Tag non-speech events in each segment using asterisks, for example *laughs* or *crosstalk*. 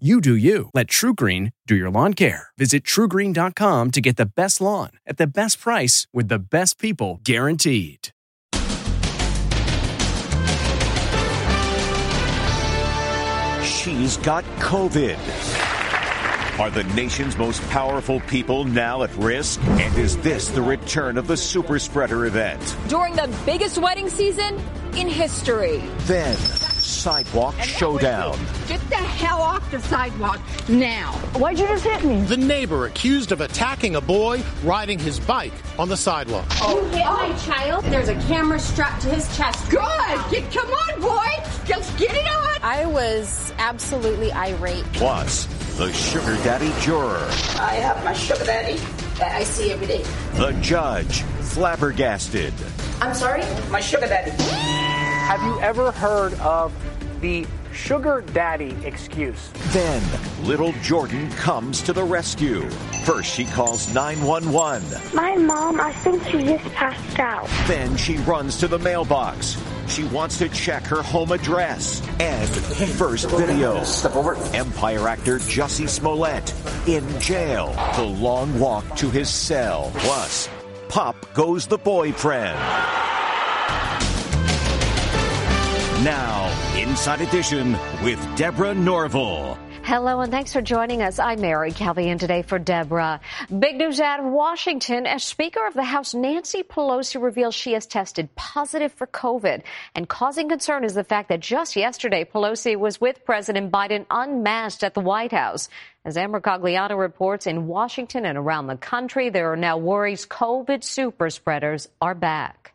You do you. Let TruGreen do your lawn care. Visit trugreen.com to get the best lawn at the best price with the best people guaranteed. She's got COVID. Are the nation's most powerful people now at risk? And is this the return of the super spreader event? During the biggest wedding season in history. Then, sidewalk showdown. Get the hell off the sidewalk now. Why'd you just hit me? The neighbor accused of attacking a boy riding his bike on the sidewalk. Oh, you hit my child? There's a camera strapped to his chest. Good. Get, come on, boy. Just get it on. I was absolutely irate. Plus, the sugar daddy juror. I have my sugar daddy that I see every day. The judge, flabbergasted. I'm sorry? My sugar daddy. Have you ever heard of the sugar daddy excuse? Then, little Jordan comes to the rescue. First, she calls 911. My mom, I think she just passed out. Then she runs to the mailbox. She wants to check her home address. And first video. Step over. Empire actor Jussie Smollett in jail. The long walk to his cell. Plus, pop goes the boyfriend. Now, Inside Edition with Deborah Norville. Hello and thanks for joining us. I'm Mary Calvi and today for Deborah. Big news out of Washington as Speaker of the House Nancy Pelosi reveals she has tested positive for COVID. And causing concern is the fact that just yesterday Pelosi was with President Biden unmasked at the White House. As Ann Mercogliano reports in Washington and around the country, there are now worries COVID super spreaders are back.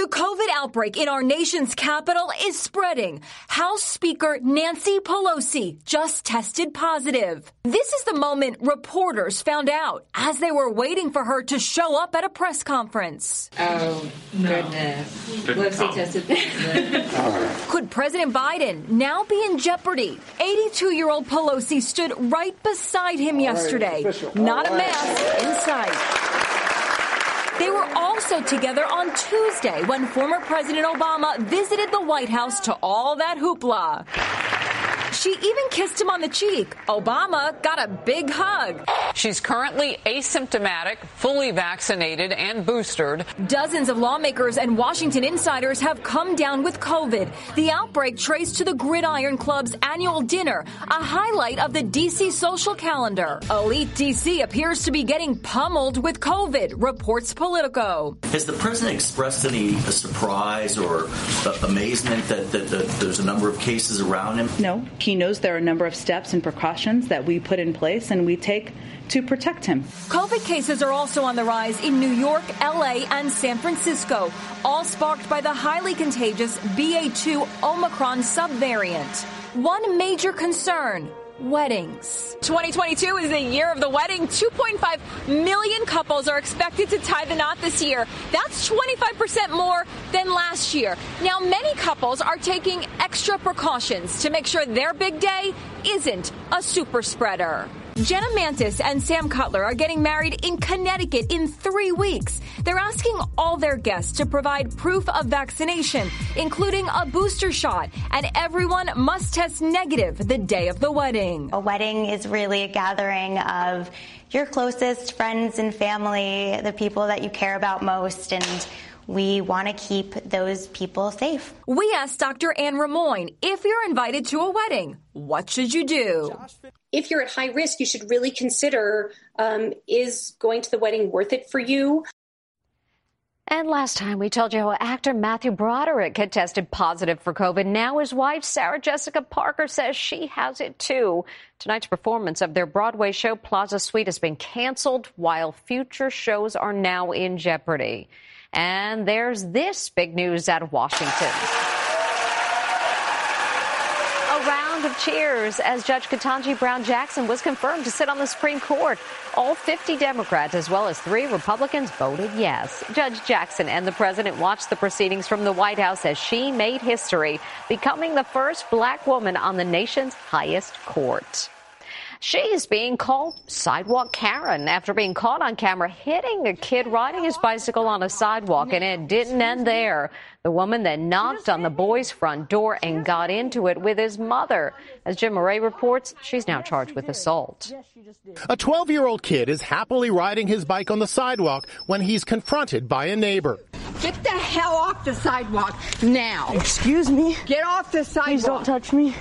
The COVID outbreak in our nation's capital is spreading. House Speaker Nancy Pelosi just tested positive. This is the moment reporters found out as they were waiting for her to show up at a press conference. Oh, goodness. Pelosi tested positive. *laughs* Could President Biden now be in jeopardy? 82 year old Pelosi stood right beside him yesterday. Not a mask in sight. They were also together on Tuesday when former President Obama visited the White House to all that hoopla. She even kissed him on the cheek. Obama got a big hug. She's currently asymptomatic, fully vaccinated, and boosted. Dozens of lawmakers and Washington insiders have come down with COVID. The outbreak traced to the Gridiron Club's annual dinner, a highlight of the DC social calendar. Elite DC appears to be getting pummeled with COVID, reports Politico. Has the president expressed any uh, surprise or uh, amazement that, that, that there's a number of cases around him? No. He knows there are a number of steps and precautions that we put in place and we take to protect him. COVID cases are also on the rise in New York, LA, and San Francisco, all sparked by the highly contagious BA2 Omicron subvariant. One major concern weddings. 2022 is the year of the wedding. 2.5 million couples are expected to tie the knot this year. That's 25% more than last year. Now, many couples are taking extra precautions to make sure their big day isn't a super spreader. Jenna Mantis and Sam Cutler are getting married in Connecticut in three weeks. They're asking all their guests to provide proof of vaccination, including a booster shot, and everyone must test negative the day of the wedding. A wedding is really a gathering of your closest friends and family, the people that you care about most, and we want to keep those people safe. We asked Dr. Anne Rimoin if you're invited to a wedding, what should you do? If you're at high risk, you should really consider um, is going to the wedding worth it for you? And last time we told you how actor Matthew Broderick had tested positive for COVID. Now his wife, Sarah Jessica Parker, says she has it too. Tonight's performance of their Broadway show, Plaza Suite, has been canceled while future shows are now in jeopardy. And there's this big news out of Washington. A round of cheers as Judge Ketanji Brown Jackson was confirmed to sit on the Supreme Court. All 50 Democrats, as well as three Republicans, voted yes. Judge Jackson and the president watched the proceedings from the White House as she made history, becoming the first black woman on the nation's highest court. She's being called Sidewalk Karen after being caught on camera hitting a kid riding his bicycle on a sidewalk, and it didn't end there. The woman then knocked on the boy's front door and got into it with his mother. As Jim Moret reports, she's now charged with assault. A 12 year old kid is happily riding his bike on the sidewalk when he's confronted by a neighbor. Get the hell off the sidewalk now. Excuse me. Get off the sidewalk. Please don't touch me.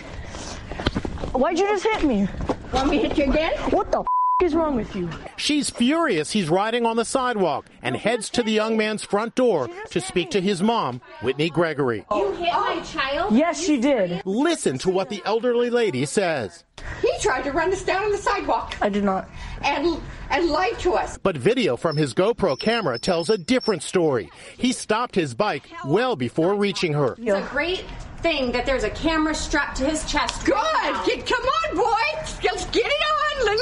Why'd you just hit me? Want me to hit you again? What the f- is wrong with you? She's furious he's riding on the sidewalk and heads to the young man's front door to speak to his mom, Whitney Gregory. You hit my oh. child? Yes, she did. Listen to what the elderly lady says. He tried to run us down on the sidewalk. I did not. And and lied to us. But video from his GoPro camera tells a different story. He stopped his bike well before reaching her. It's a great thing that there's a camera strapped to his chest. Good. Get, come on, boy.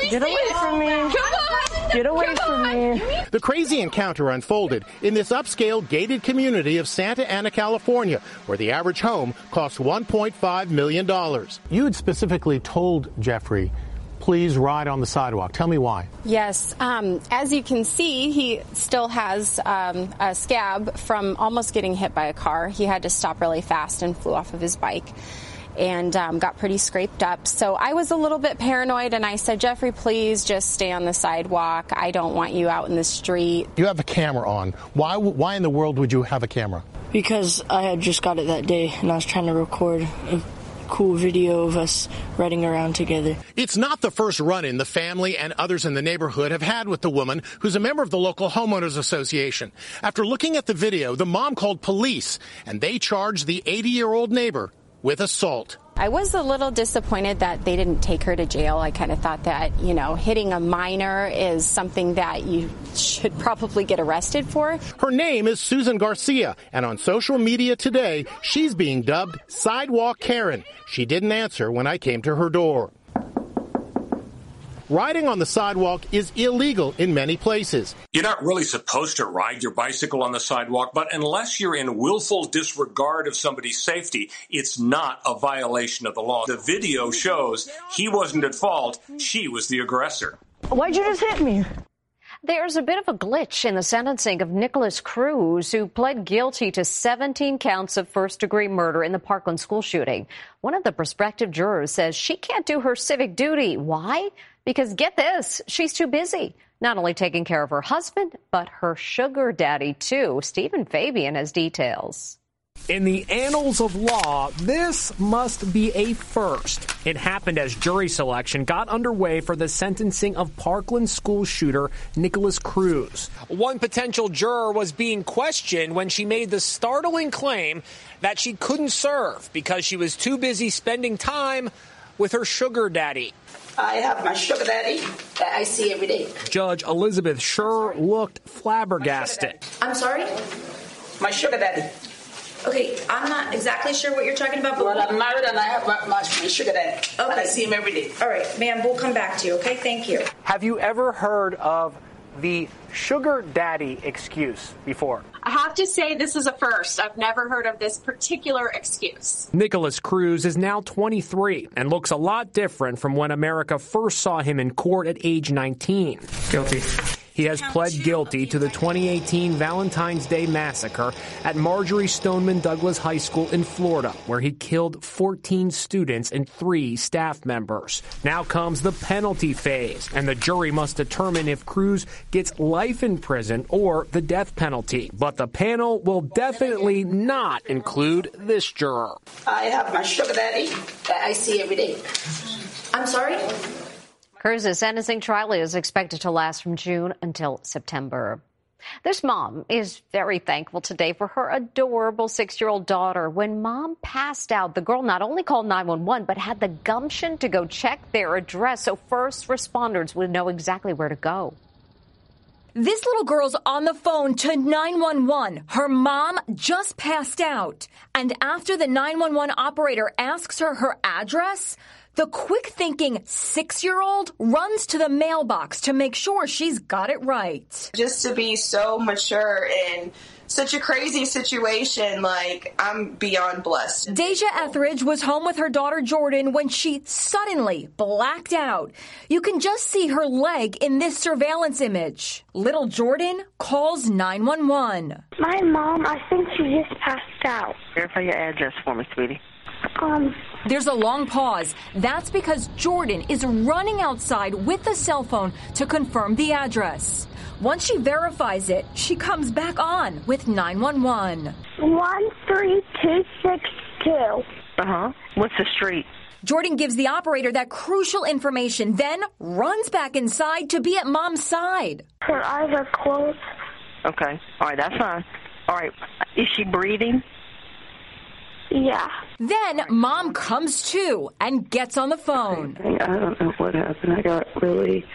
Get away from me. Come on. Get away come from on. me. The crazy encounter unfolded in this upscale gated community of Santa Ana, California, where the average home costs $1.5 million. You had specifically told Jeffrey, please ride on the sidewalk. Tell me why. Yes, um, as you can see, he still has um, a scab from almost getting hit by a car. He had to stop really fast and flew off of his bike and um, got pretty scraped up. So I was a little bit paranoid and I said, Jeffrey, please just stay on the sidewalk. I don't want you out in the street. You have a camera on. Why, why in the world would you have a camera? Because I had just got it that day and I was trying to record a cool video of us running around together. It's not the first run in the family and others in the neighborhood have had with the woman who's a member of the local homeowners association. After looking at the video, the mom called police and they charged the 80 year old neighbor with assault. I was a little disappointed that they didn't take her to jail. I kind of thought that, you know, hitting a minor is something that you should *laughs* probably get arrested for. Her name is Susan Garcia, and on social media today, she's being dubbed Sidewalk Karen. She didn't answer when I came to her door. Riding on the sidewalk is illegal in many places. You're not really supposed to ride your bicycle on the sidewalk, but unless you're in willful disregard of somebody's safety, it's not a violation of the law. The video shows he wasn't at fault, she was the aggressor. Why'd you just hit me? There's a bit of a glitch in the sentencing of Nicholas Cruz, who pled guilty to 17 counts of first degree murder in the Parkland school shooting. One of the prospective jurors says she can't do her civic duty. Why? Because get this, she's too busy. Not only taking care of her husband, but her sugar daddy, too. Stephen Fabian has details. In the annals of law, this must be a first. It happened as jury selection got underway for the sentencing of Parkland school shooter Nicholas Cruz. One potential juror was being questioned when she made the startling claim that she couldn't serve because she was too busy spending time with her sugar daddy. I have my sugar daddy that I see every day. Judge Elizabeth Scherer looked flabbergasted. I'm sorry? My sugar daddy. Okay, I'm not exactly sure what you're talking about, but Well, I'm married and I have my, my, my sugar daddy. And I see him every day. all right, ma'am, we'll come back to you, okay? Thank you. Have you ever heard of the sugar daddy excuse before? I have to say this is a first. I've never heard of this particular excuse. Nicholas Cruz is now 23 and looks a lot different from when America first saw him in court at age 19. Guilty. He has pled guilty to the 2018 Valentine's Day massacre at Marjory Stoneman Douglas High School in Florida, where he killed 14 students and three staff members. Now comes the penalty phase, and the jury must determine if Cruz gets life in prison or the death penalty. But the panel will definitely not include this juror. I have my sugar daddy that I see every day. I'm sorry? Cruz's sentencing trial is expected to last from June until September. This mom is very thankful today for her adorable six year old daughter. When mom passed out, the girl not only called 911, but had the gumption to go check their address so first responders would know exactly where to go. This little girl's on the phone to 911. Her mom just passed out. And after the 911 operator asks her her address, the quick thinking six year old runs to the mailbox to make sure she's got it right. Just to be so mature in such a crazy situation, like I'm beyond blessed. Deja Etheridge was home with her daughter Jordan when she suddenly blacked out. You can just see her leg in this surveillance image. Little Jordan calls 911. My mom, I think she just passed out. Verify your address for me, sweetie. Um, There's a long pause. That's because Jordan is running outside with the cell phone to confirm the address. Once she verifies it, she comes back on with 911. 13262. Uh huh. What's the street? Jordan gives the operator that crucial information, then runs back inside to be at mom's side. Her eyes are closed. Okay. All right, that's fine. All right. Is she breathing? Yeah. Then mom comes to and gets on the phone. I don't know what happened. I got really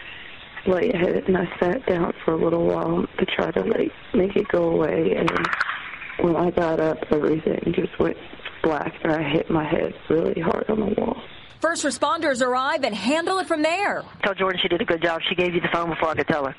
lightheaded and I sat down for a little while to try to like make it go away and when I got up everything just went black and I hit my head really hard on the wall. First responders arrive and handle it from there. Tell Jordan she did a good job. She gave you the phone before I could tell her.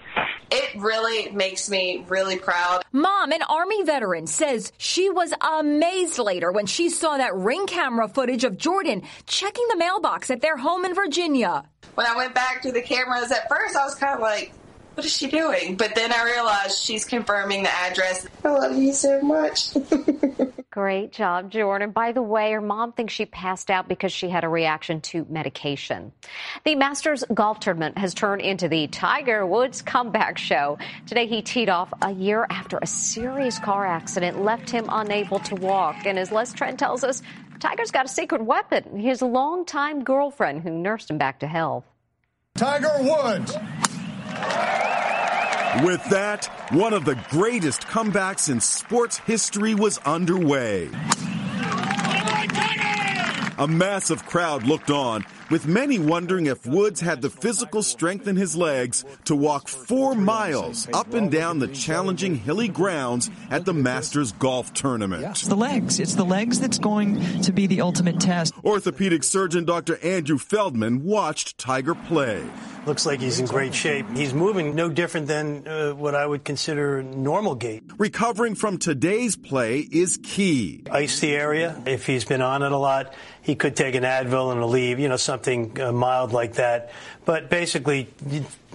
It really makes me really proud. Mom, an Army veteran, says she was amazed later when she saw that ring camera footage of Jordan checking the mailbox at their home in Virginia. When I went back to the cameras at first, I was kind of like, what is she doing? But then I realized she's confirming the address. I love you so much. *laughs* Great job, Jordan. By the way, her mom thinks she passed out because she had a reaction to medication. The Masters golf tournament has turned into the Tiger Woods comeback show. Today, he teed off a year after a serious car accident left him unable to walk. And as Les Trent tells us, Tiger's got a secret weapon his longtime girlfriend who nursed him back to health. Tiger Woods. With that, one of the greatest comebacks in sports history was underway. A massive crowd looked on, with many wondering if Woods had the physical strength in his legs to walk four miles up and down the challenging hilly grounds at the Masters Golf Tournament. It's the legs. It's the legs that's going to be the ultimate test. Orthopedic surgeon Dr. Andrew Feldman watched Tiger play. Looks like he's in great shape. He's moving no different than uh, what I would consider normal gait. Recovering from today's play is key. Ice the area. If he's been on it a lot, he could take an Advil and Aleve, you know, something uh, mild like that. But basically,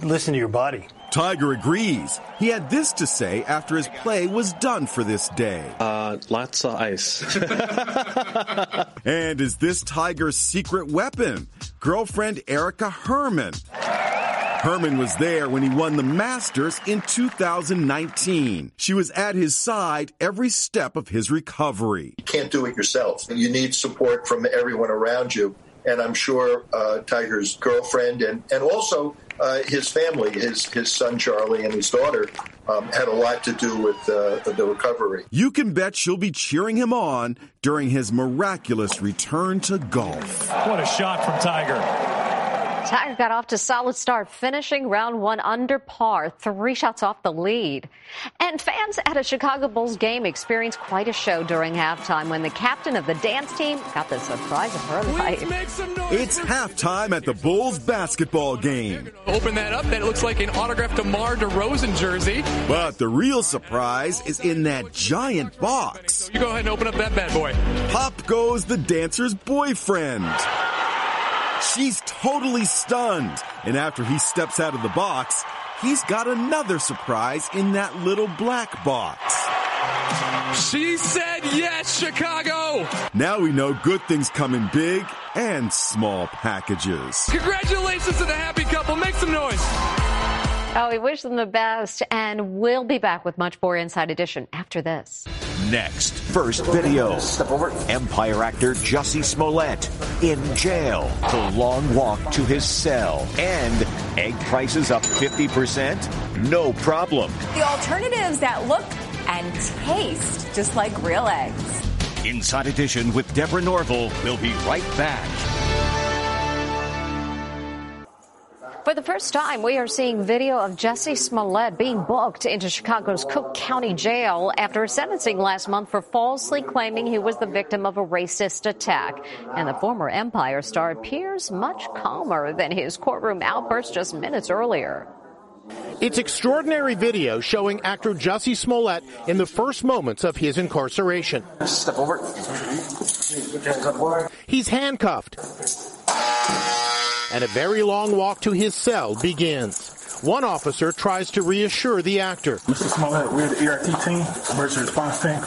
listen to your body. Tiger agrees. He had this to say after his play was done for this day. Uh, lots of ice. *laughs* and is this Tiger's secret weapon? Girlfriend Erica Herman. Herman was there when he won the Masters in 2019. She was at his side every step of his recovery. You can't do it yourself. You need support from everyone around you. And I'm sure uh, Tiger's girlfriend and, and also uh, his family, his, his son Charlie and his daughter, um, had a lot to do with uh, the recovery. You can bet she'll be cheering him on during his miraculous return to golf. What a shot from Tiger. Tiger got off to a solid start, finishing round one under par, three shots off the lead. And fans at a Chicago Bulls game experienced quite a show during halftime when the captain of the dance team got the surprise of her life. It's halftime at the Bulls basketball game. Open that up, that looks like an autographed DeMar DeRozan jersey. But the real surprise is in that giant box. You go ahead and open up that bad boy. Pop goes the dancer's boyfriend. She's totally stunned. And after he steps out of the box, he's got another surprise in that little black box. She said yes, Chicago! Now we know good things come in big and small packages. Congratulations to the happy couple. Make some noise. Oh, we wish them the best, and we'll be back with much more Inside Edition after this. Next, first video. Step over Empire actor Jussie Smollett in jail. The long walk to his cell. And egg prices up 50%? No problem. The alternatives that look and taste just like real eggs. Inside Edition with Deborah Norville will be right back. For the first time, we are seeing video of Jussie Smollett being booked into Chicago's Cook County Jail after sentencing last month for falsely claiming he was the victim of a racist attack. And the former Empire star appears much calmer than his courtroom outburst just minutes earlier. It's extraordinary video showing actor Jussie Smollett in the first moments of his incarceration. Step over. He's handcuffed. And a very long walk to his cell begins. One officer tries to reassure the actor. Mr. Smollett, we're the ERT team, emergency response team.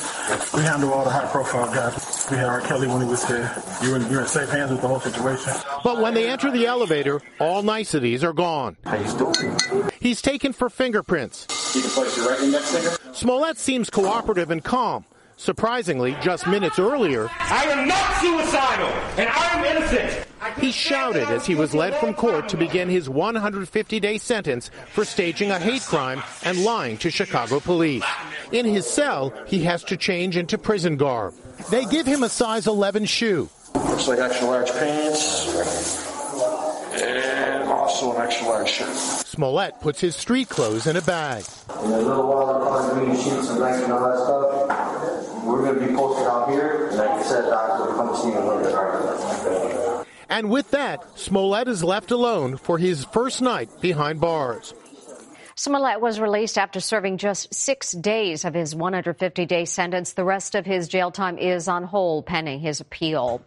We handle all the high profile guys. We had R. Kelly when he was here. You're in, you're in safe hands with the whole situation. But when they enter the elevator, all niceties are gone. How you doing? He's taken for fingerprints. You can place your right index finger. Smollett seems cooperative and calm. Surprisingly, just minutes earlier, I am not suicidal, and I am innocent. He shouted as he was led from court to begin his 150 day sentence for staging a hate crime and lying to Chicago police. In his cell, he has to change into prison garb. They give him a size 11 shoe. Looks like extra large pants, and also an extra large shirt. Smollett puts his street clothes in a bag. In a little while, going to sheets and blanket and all that stuff. We're going to be posted out here, and like I said, doctors will come see you a little bit. And with that, Smollett is left alone for his first night behind bars. Smollett was released after serving just six days of his 150 day sentence. The rest of his jail time is on hold pending his appeal.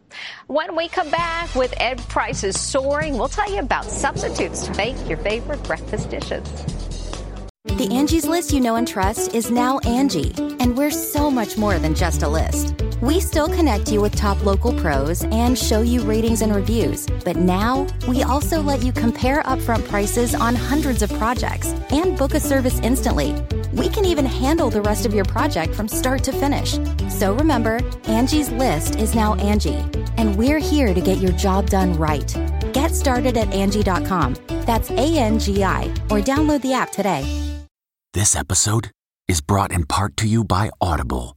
When we come back with egg prices soaring, we'll tell you about substitutes to make your favorite breakfast dishes. The Angie's list you know and trust is now Angie, and we're so much more than just a list. We still connect you with top local pros and show you ratings and reviews, but now we also let you compare upfront prices on hundreds of projects and book a service instantly. We can even handle the rest of your project from start to finish. So remember, Angie's list is now Angie, and we're here to get your job done right. Get started at Angie.com. That's A N G I, or download the app today. This episode is brought in part to you by Audible,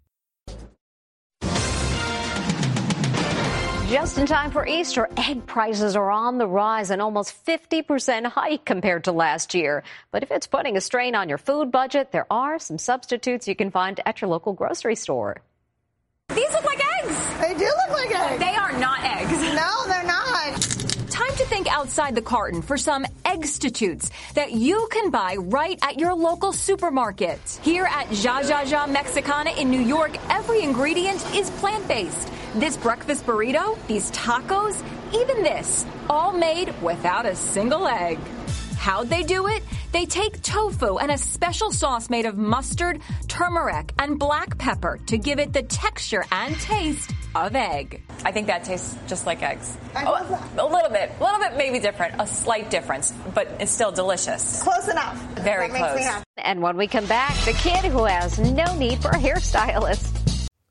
Just in time for Easter, egg prices are on the rise, an almost 50% hike compared to last year. But if it's putting a strain on your food budget, there are some substitutes you can find at your local grocery store. These look like eggs. They do look like eggs. They are not eggs. *laughs* No, they're not. Time to think outside the carton for some egg-stitutes that you can buy right at your local supermarket. Here at Jajaja Mexicana in New York, every ingredient is plant-based. This breakfast burrito, these tacos, even this, all made without a single egg. How'd they do it? They take tofu and a special sauce made of mustard, turmeric, and black pepper to give it the texture and taste of egg. I think that tastes just like eggs. I Oh, love that. a little bit, a little bit maybe different, a slight difference, but it's still delicious. Close enough. Very that makes close. me happy. And when we come back, the kid who has no need for a hairstylist.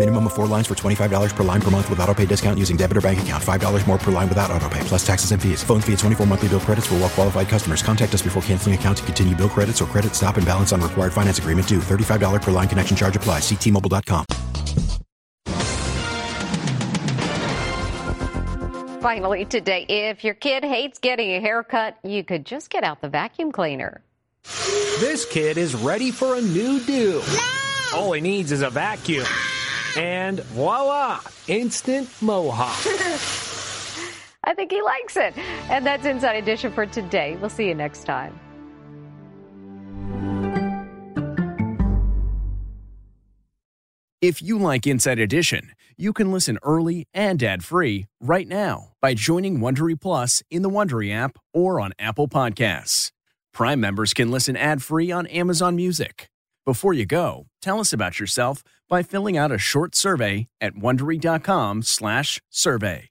Minimum of four lines for $25 per line per month with auto pay discount using debit or bank account. $5 more per line without auto pay, plus taxes and fees. Phone fee at 24 monthly bill credits for well qualified customers. Contact us before canceling account to continue bill credits or credit stop and balance on required finance agreement due. $35 per line connection charge applies. Ctmobile.com. Finally, today, if your kid hates getting a haircut, you could just get out the vacuum cleaner. This kid is ready for a new do. All he needs is a vacuum. And voila, instant mohawk. *laughs* I think he likes it. And that's Inside Edition for today. We'll see you next time. If you like Inside Edition, you can listen early and ad-free right now by joining Wondery Plus in the Wondery app or on Apple Podcasts. Prime members can listen ad-free on Amazon Music. Before you go, tell us about yourself by filling out a short survey at wondery.com/survey.